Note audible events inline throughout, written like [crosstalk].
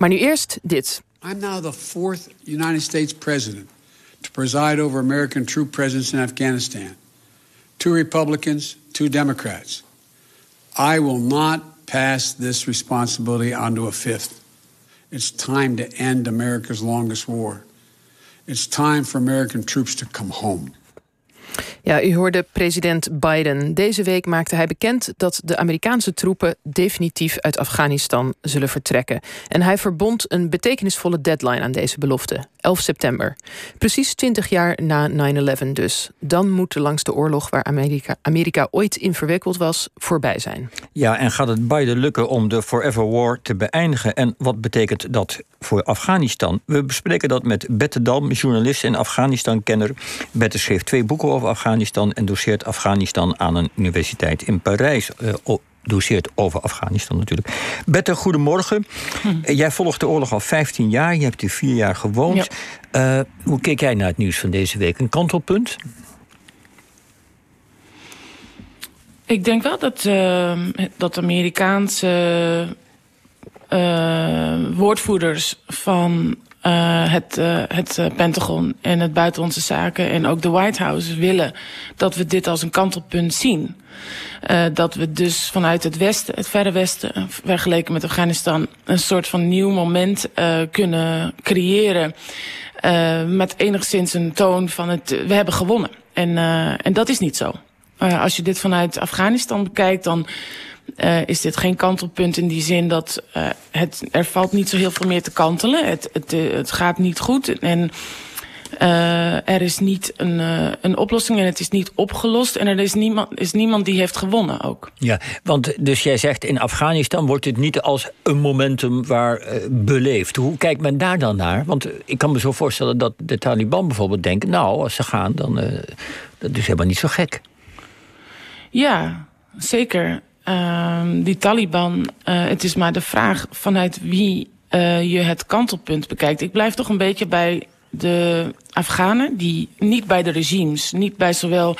Maar nu eerst dit. I'm now the fourth United States president to preside over American troop presence in Afghanistan. Two Republicans, two Democrats. I will not pass this responsibility on to a fifth. It's time to end America's longest war. It's time for American troops to come home. Ja, u hoorde president Biden. Deze week maakte hij bekend dat de Amerikaanse troepen definitief uit Afghanistan zullen vertrekken. En hij verbond een betekenisvolle deadline aan deze belofte, 11 september. Precies 20 jaar na 9-11 dus. Dan moet de langste oorlog waar Amerika, Amerika ooit in verwikkeld was, voorbij zijn. Ja, en gaat het Biden lukken om de Forever War te beëindigen? En wat betekent dat voor Afghanistan? We bespreken dat met Bette Dam, journalist en Afghanistan-kenner. Bette schreef twee boeken over Afghanistan en doseert Afghanistan aan een universiteit in Parijs. Uh, doseert over Afghanistan natuurlijk. Bette, goedemorgen. Hm. Jij volgt de oorlog al 15 jaar. Je hebt hier vier jaar gewoond. Uh, hoe keek jij naar het nieuws van deze week? Een kantelpunt? Ik denk wel dat, uh, dat Amerikaanse uh, woordvoerders van uh, het, uh, het Pentagon en het Buitenlandse Zaken en ook de White House willen dat we dit als een kantelpunt zien. Uh, dat we dus vanuit het Westen, het Verre Westen, vergeleken met Afghanistan, een soort van nieuw moment kunnen creëren. met enigszins een toon van het, we hebben gewonnen. En, en dat is niet zo. als je dit vanuit Afghanistan bekijkt, dan uh, is dit geen kantelpunt in die zin dat uh, het, er valt niet zo heel veel meer te kantelen. Het, het, eh, het gaat niet goed en uh, er is niet een, een oplossing en het is niet opgelost. En er is niemand, is niemand die heeft gewonnen ook. Ja, want dus jij zegt in Afghanistan wordt het niet als een momentum waar beleefd. Hoe kijkt men daar dan naar? Want ik kan me zo voorstellen dat de Taliban bijvoorbeeld denken... nou, als ze gaan, dan dat is helemaal niet zo gek. Ja, zeker. Uh, die Taliban, uh, het is maar de vraag vanuit wie uh, je het kantelpunt bekijkt. Ik blijf toch een beetje bij de Afghanen, die niet bij de regimes, niet bij zowel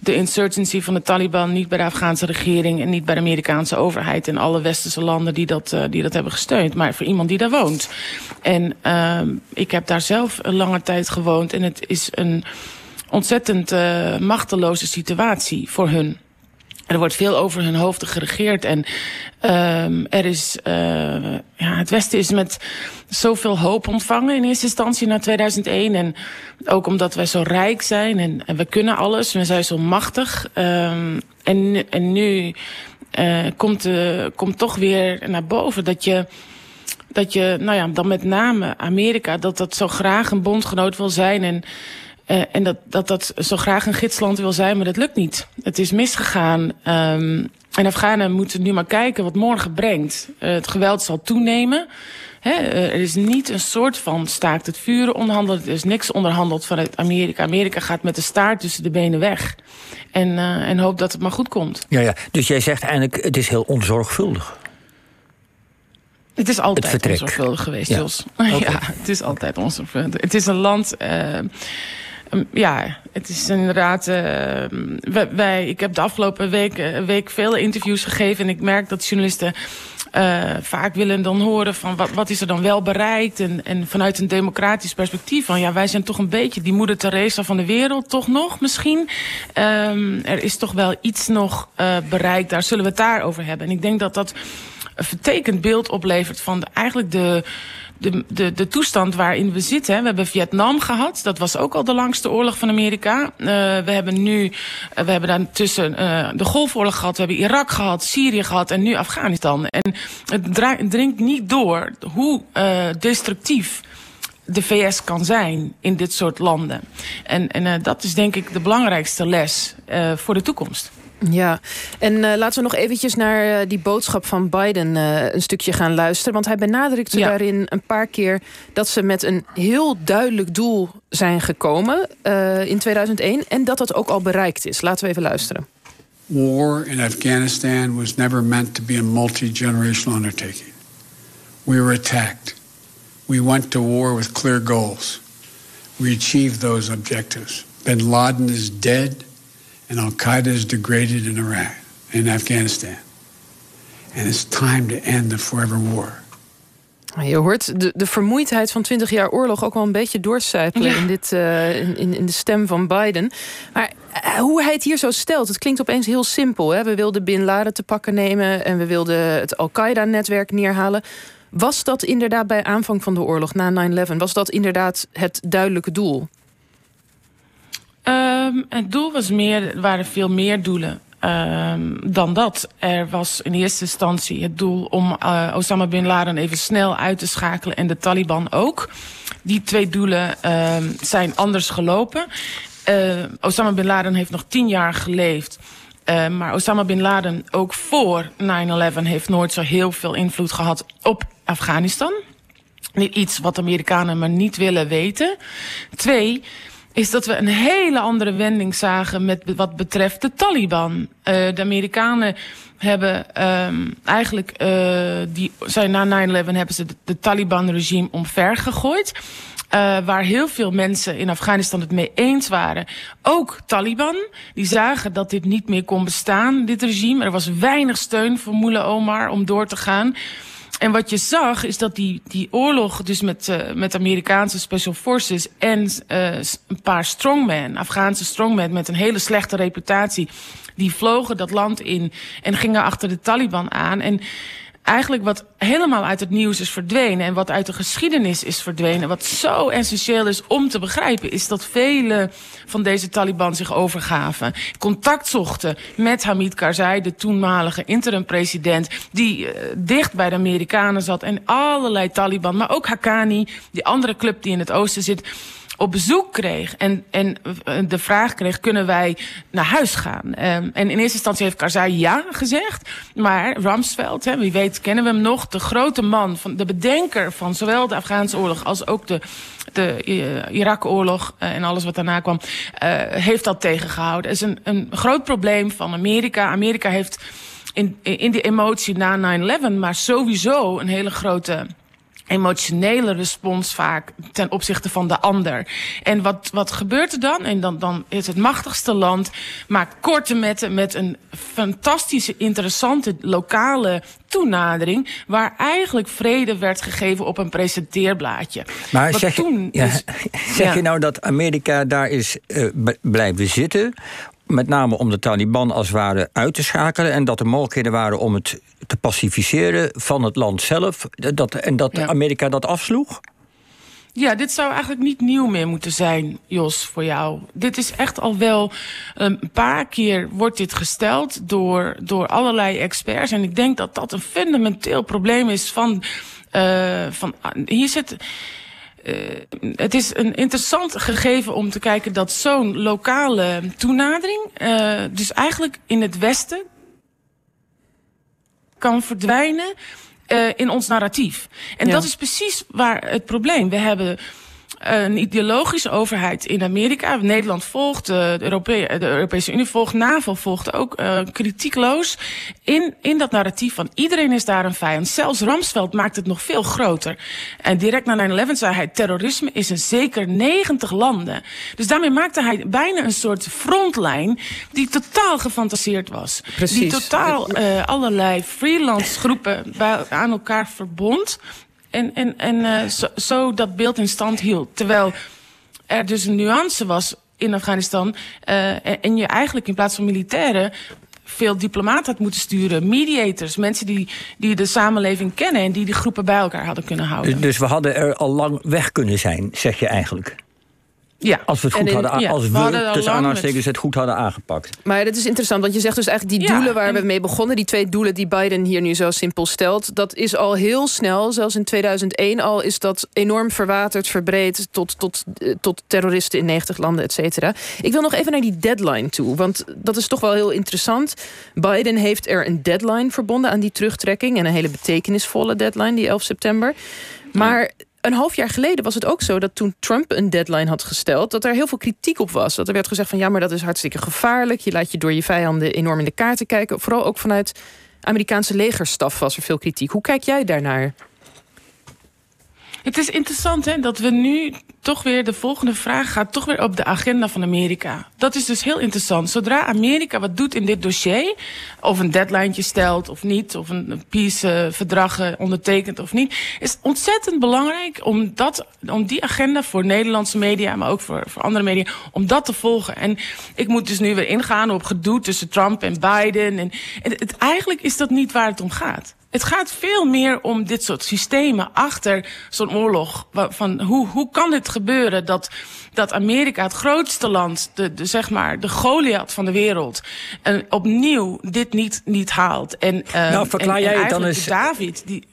de insurgency van de Taliban, niet bij de Afghaanse regering en niet bij de Amerikaanse overheid en alle westerse landen die dat, uh, die dat hebben gesteund, maar voor iemand die daar woont. En uh, ik heb daar zelf een lange tijd gewoond en het is een ontzettend machteloze situatie voor hun. Er wordt veel over hun hoofden geregeerd. En um, er is, uh, ja, het Westen is met zoveel hoop ontvangen in eerste instantie na 2001. En ook omdat wij zo rijk zijn en, en we kunnen alles. We zijn zo machtig. Um, en, en nu uh, komt, uh, komt toch weer naar boven dat je dat je, nou ja, dan met name Amerika, dat dat zo graag een bondgenoot wil zijn. En uh, en dat, dat dat zo graag een gidsland wil zijn, maar dat lukt niet. Het is misgegaan. Um, en Afghanen moeten nu maar kijken wat morgen brengt. Uh, het geweld zal toenemen. He, uh, er is niet een soort van staakt het vuren onderhandeld. Er is niks onderhandeld vanuit Amerika. Amerika gaat met de staart tussen de benen weg. En, en hoopt dat het maar goed komt. Ja, ja. Dus jij zegt eigenlijk, het is heel onzorgvuldig. Het is altijd het onzorgvuldig geweest, ja. Jos. Okay. [laughs] Ja, het is altijd onzorgvuldig. Het is een land... Uh, ja, het is inderdaad. Uh, wij, ik heb de afgelopen week, uh, week veel interviews gegeven. En ik merk dat journalisten uh, vaak willen dan horen van wat, wat is er dan wel bereikt. En, en vanuit een democratisch perspectief. Van ja, wij zijn toch een beetje die moeder Teresa van de wereld, toch nog misschien. Um, er is toch wel iets nog bereikt. Daar zullen we het daarover hebben. En ik denk dat dat een vertekend beeld oplevert van eigenlijk de de, de, de toestand waarin we zitten. We hebben Vietnam gehad. Dat was ook al de langste oorlog van Amerika. Uh, we hebben nu, uh, we hebben daartussen uh, de Golfoorlog gehad. We hebben Irak gehad, Syrië gehad en nu Afghanistan. En het dringt niet door hoe destructief de VS kan zijn in dit soort landen. En, en dat is denk ik de belangrijkste les voor de toekomst. Ja, en uh, laten we nog eventjes naar uh, die boodschap van Biden uh, een stukje gaan luisteren. Want hij benadrukte ja. daarin een paar keer dat ze met een heel duidelijk doel zijn gekomen in 2001. En dat dat ook al bereikt is. Laten we even luisteren. War in Afghanistan was never meant to be a multi-generational undertaking. We were attacked. We went to war with clear goals. We achieved those objectives. Bin Laden is dead. And Al Qaeda is degraded in Iraq, in Afghanistan. And it's time to end the forever war. Je hoort de, de vermoeidheid van 20 jaar oorlog ook wel een beetje doorcijpelen in, dit, uh, in, in de stem van Biden. Maar uh, hoe hij het hier zo stelt, het klinkt opeens heel simpel. Hè? We wilden Bin Laden te pakken nemen en we wilden het Al-Qaeda-netwerk neerhalen. Was dat inderdaad bij aanvang van de oorlog na 9-11, was dat inderdaad het duidelijke doel? Um, het doel was meer, er waren veel meer doelen. Um, dan dat. Er was in eerste instantie het doel om uh, Osama bin Laden even snel uit te schakelen en de Taliban ook. Die twee doelen uh, zijn anders gelopen. Osama bin Laden heeft nog tien jaar geleefd. Maar Osama bin Laden ook voor 9-11 heeft nooit zo heel veel invloed gehad op Afghanistan. Iets wat Amerikanen maar niet willen weten. Twee, is dat we een hele andere wending zagen met wat betreft de Taliban. Uh, de Amerikanen hebben um, eigenlijk, uh, die zijn na 9-11 hebben ze de, Taliban-regime omver gegooid. Uh, waar heel veel mensen in Afghanistan het mee eens waren. Ook Taliban. Die zagen dat dit niet meer kon bestaan, dit regime. Er was weinig steun voor Mullah Omar om door te gaan. En wat je zag is dat die, die oorlog dus met, uh, met Amerikaanse special forces en uh, een paar strongmen, Afghaanse strongmen met een hele slechte reputatie, die vlogen dat land in en gingen achter de Taliban aan. En eigenlijk wat helemaal uit het nieuws is verdwenen en wat uit de geschiedenis is verdwenen, wat zo essentieel is om te begrijpen, is dat vele van deze Taliban zich overgaven. Contact zochten met Hamid Karzai, de toenmalige interim-president, die uh, dicht bij de Amerikanen zat en allerlei Taliban, maar ook Haqqani, die andere club die in het oosten zit op bezoek kreeg en, en de vraag kreeg, kunnen wij naar huis gaan? Um, en in eerste instantie heeft Karzai ja gezegd, maar Rumsfeld, hè, wie weet kennen we hem nog, de grote man, van de bedenker van zowel de Afghaanse oorlog als ook de de uh, Irak-oorlog uh, en alles wat daarna kwam, uh, heeft dat tegengehouden. Het is een, een groot probleem van Amerika. Amerika heeft in, in die emotie na 9-11, maar sowieso een hele grote emotionele respons vaak ten opzichte van de ander. En wat, wat gebeurt er dan? En dan, dan is het machtigste land, maakt korte metten met een fantastische, interessante lokale toenadering, waar eigenlijk vrede werd gegeven op een presenteerblaadje. Maar [laughs] zeg, je, ja, is, zeg ja. je nou dat Amerika daar is uh, blijven zitten met name om de Taliban als het ware uit te schakelen en dat er mogelijkheden waren om het te pacificeren van het land zelf dat, en dat ja. Amerika dat afsloeg? Ja, dit zou eigenlijk niet nieuw meer moeten zijn, Jos, voor jou. Dit is echt al wel een paar keer wordt dit gesteld door, door allerlei experts. En ik denk dat dat een fundamenteel probleem is van, uh, van hier zit het is een interessant gegeven om te kijken dat zo'n lokale toenadering, uh, dus eigenlijk in het Westen, kan verdwijnen uh, in ons narratief. En ja. dat is precies waar het probleem. We hebben een ideologische overheid in Amerika. Nederland volgt, de, Europee de Europese Unie volgt, NAVO volgt ook uh, kritiekloos in, in dat narratief van iedereen is daar een vijand. Zelfs Ramsveld maakt het nog veel groter. En direct na 9-11 zei hij, terrorisme is in zeker 90 landen. Dus daarmee maakte hij bijna een soort frontlijn die totaal gefantaseerd was. Precies. Die totaal uh, allerlei freelance groepen bij, aan elkaar verbond en, en, en uh, zo, dat beeld in stand hield. Terwijl er dus een nuance was in Afghanistan. Uh, en, en je eigenlijk in plaats van militairen veel diplomaten had moeten sturen, mediators, mensen die, die de samenleving kennen en die die groepen bij elkaar hadden kunnen houden. Dus we hadden er al lang weg kunnen zijn, zeg je eigenlijk? Ja. Als we het goed in, hadden, ja, als we, we tussen aanhalingstekens het goed hadden aangepakt. Maar dat is interessant, want je zegt dus eigenlijk die doelen waar en... we mee begonnen, die twee doelen die Biden hier nu zo simpel stelt, dat is al heel snel, zelfs in 2001 al, is dat enorm verwaterd, verbreed tot, tot, tot terroristen in 90 landen, et cetera. Ik wil nog even naar die deadline toe, want dat is toch wel heel interessant. Biden heeft er een deadline verbonden aan die terugtrekking en een hele betekenisvolle deadline, die 11 september. Maar een half jaar geleden was het ook zo dat toen Trump een deadline had gesteld, dat er heel veel kritiek op was. Dat er werd gezegd van ja, maar dat is hartstikke gevaarlijk. Je laat je door je vijanden enorm in de kaarten kijken. Vooral ook vanuit Amerikaanse legerstaf was er veel kritiek. Hoe kijk jij daarnaar? Het is interessant hè, dat we nu toch weer, de volgende vraag gaat toch weer op de agenda van Amerika. Dat is dus heel interessant. Zodra Amerika wat doet in dit dossier, of een deadline stelt of niet, of een peace-verdrag ondertekent of niet, is ontzettend belangrijk om, dat, om die agenda voor Nederlandse media, maar ook voor, voor andere media, om dat te volgen. En ik moet dus nu weer ingaan op gedoe tussen Trump en Biden. En, eigenlijk is dat niet waar het om gaat. Het gaat veel meer om dit soort systemen achter zo'n oorlog. Van hoe, hoe kan het gebeuren dat, dat Amerika, het grootste land, de, de, zeg maar, de Goliath van de wereld, en opnieuw dit niet, niet haalt? En, uh, nou, verklaar en, jij en het dan eens. David, die.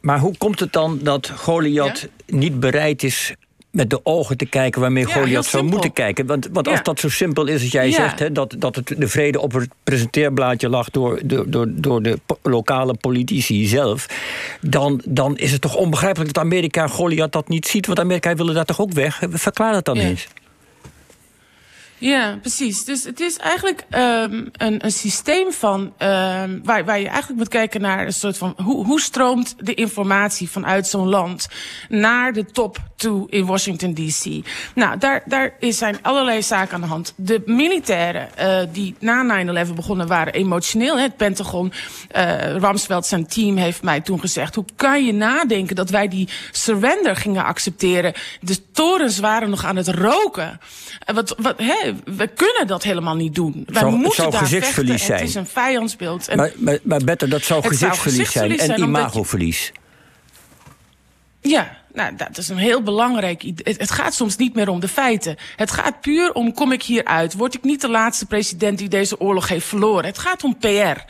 Maar hoe komt het dan dat Goliath ja? niet bereid is met de ogen te kijken waarmee ja, Goliath zou moeten kijken. Want, want als dat zo simpel is als jij ja. zegt... Hè, dat, dat het de vrede op het presenteerblaadje lag... door, door, door, door de po lokale politici zelf... Dan, dan is het toch onbegrijpelijk dat Amerika Goliath dat niet ziet. Want Amerika willen daar toch ook weg? Verklaar dat dan eens. Ja, precies. Dus het is eigenlijk um, een, een systeem van um, waar, waar je eigenlijk moet kijken naar een soort van hoe, hoe stroomt de informatie vanuit zo'n land naar de top toe in Washington DC. Nou, daar, daar zijn allerlei zaken aan de hand. De militairen uh, die na 9-11 begonnen waren emotioneel. Het Pentagon, uh, Rumsfeld zijn team heeft mij toen gezegd: hoe kan je nadenken dat wij die surrender gingen accepteren? De torens waren nog aan het roken. Uh, wat, wat, hè, we kunnen dat helemaal niet doen. Wij zou, moeten zou daar vechten. zijn. Het is een vijandsbeeld. En maar, maar, maar Bette, dat zou gezichtsverlies zijn en je- imagoverlies. Ja, nou, dat is een heel belangrijk idee. Het, gaat soms niet meer om de feiten. Het gaat puur om, kom ik hier uit? Word ik niet de laatste president die deze oorlog heeft verloren? Het gaat om PR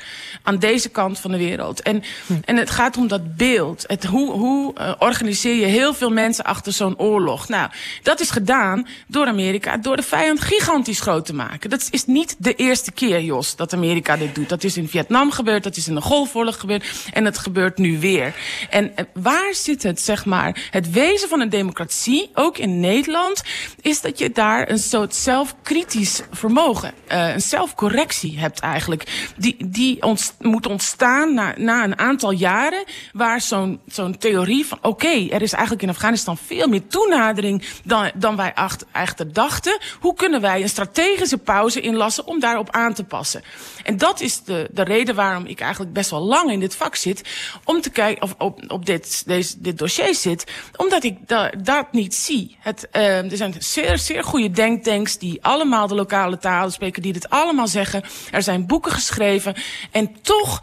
aan deze kant van de wereld. En, en het gaat om dat beeld. Het, hoe hoe uh, organiseer je heel veel mensen achter zo'n oorlog? Nou, dat is gedaan door Amerika, door de vijand gigantisch groot te maken. Dat is niet de eerste keer, Jos, dat Amerika dit doet. Dat is in Vietnam gebeurd, dat is in de Golfoorlog gebeurd en het gebeurt nu weer. En uh, waar zit het, zeg maar, het wezen van een democratie, ook in Nederland, is dat je daar een soort zelfkritisch vermogen, uh, een zelfcorrectie hebt eigenlijk. Die, die moet ontstaan na, na een aantal jaren, waar zo'n zo'n theorie van, oké, er is eigenlijk in Afghanistan veel meer toenadering dan, dan wij achter dachten. Hoe kunnen wij een strategische pauze inlassen om daarop aan te passen? En dat is de, de reden waarom ik eigenlijk best wel lang in dit vak zit, om te kijken, of op, op dit, deze, dit dossier zit, omdat ik da, dat niet zie. Het, uh, er zijn zeer, zeer goede denktanks die allemaal de lokale talen spreken, die dit allemaal zeggen. Er zijn boeken geschreven. En toch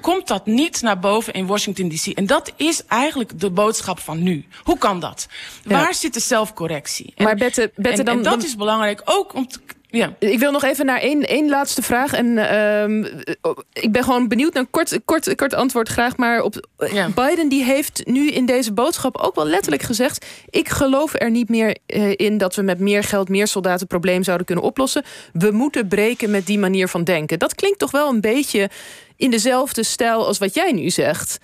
komt dat niet naar boven in Washington DC. En dat is eigenlijk de boodschap van nu. Hoe kan dat? Ja. Waar zit de zelfcorrectie? En, maar Bette, Bette en, dan, en dat dan... is belangrijk ook om te ja. Ik wil nog even naar één, één laatste vraag. En uh, ik ben gewoon benieuwd naar een kort, kort, kort antwoord graag. Maar op, ja. Biden die heeft nu in deze boodschap ook wel letterlijk gezegd... ik geloof er niet meer uh, in dat we met meer geld, meer soldaten... het probleem zouden kunnen oplossen. We moeten breken met die manier van denken. Dat klinkt toch wel een beetje in dezelfde stijl als wat jij nu zegt...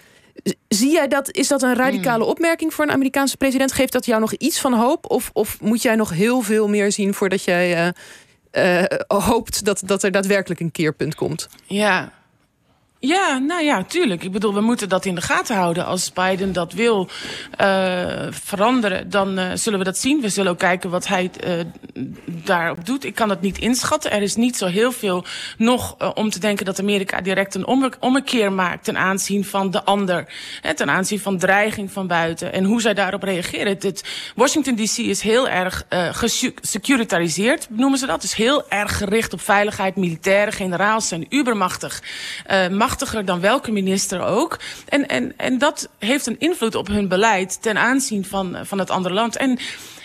Zie jij dat, is dat een radicale Hmm. opmerking voor een Amerikaanse president? Geeft dat jou nog iets van hoop? Of, of moet jij nog heel veel meer zien voordat jij... Uh, hoopt dat, dat er daadwerkelijk een keerpunt komt. Ja. Ja, nou ja, tuurlijk. Ik bedoel, we moeten dat in de gaten houden. Als Biden dat wil uh, veranderen, dan uh, zullen we dat zien. We zullen ook kijken wat hij uh, daarop doet. Ik kan het niet inschatten. Er is niet zo heel veel nog om te denken dat Amerika direct een omme ommekeer maakt ten aanzien van de ander. Hè, ten aanzien van dreiging van buiten en hoe zij daarop reageren. Dit, Washington DC is heel erg gesecuritariseerd, noemen ze dat. Dus heel erg gericht op veiligheid. Militairen, generaals zijn ubermachtig. Machtiger dan welke minister ook. En, en, en dat heeft een invloed op hun beleid ten aanzien van, van het andere land. En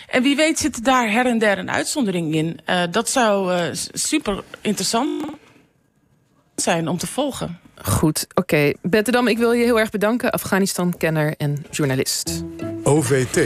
en wie weet zit daar her en der een uitzondering in. Uh, dat zou uh, super interessant zijn om te volgen. Goed, oké. Okay. Betterdam, ik wil je heel erg bedanken. Afghanistan-kenner en journalist. OVT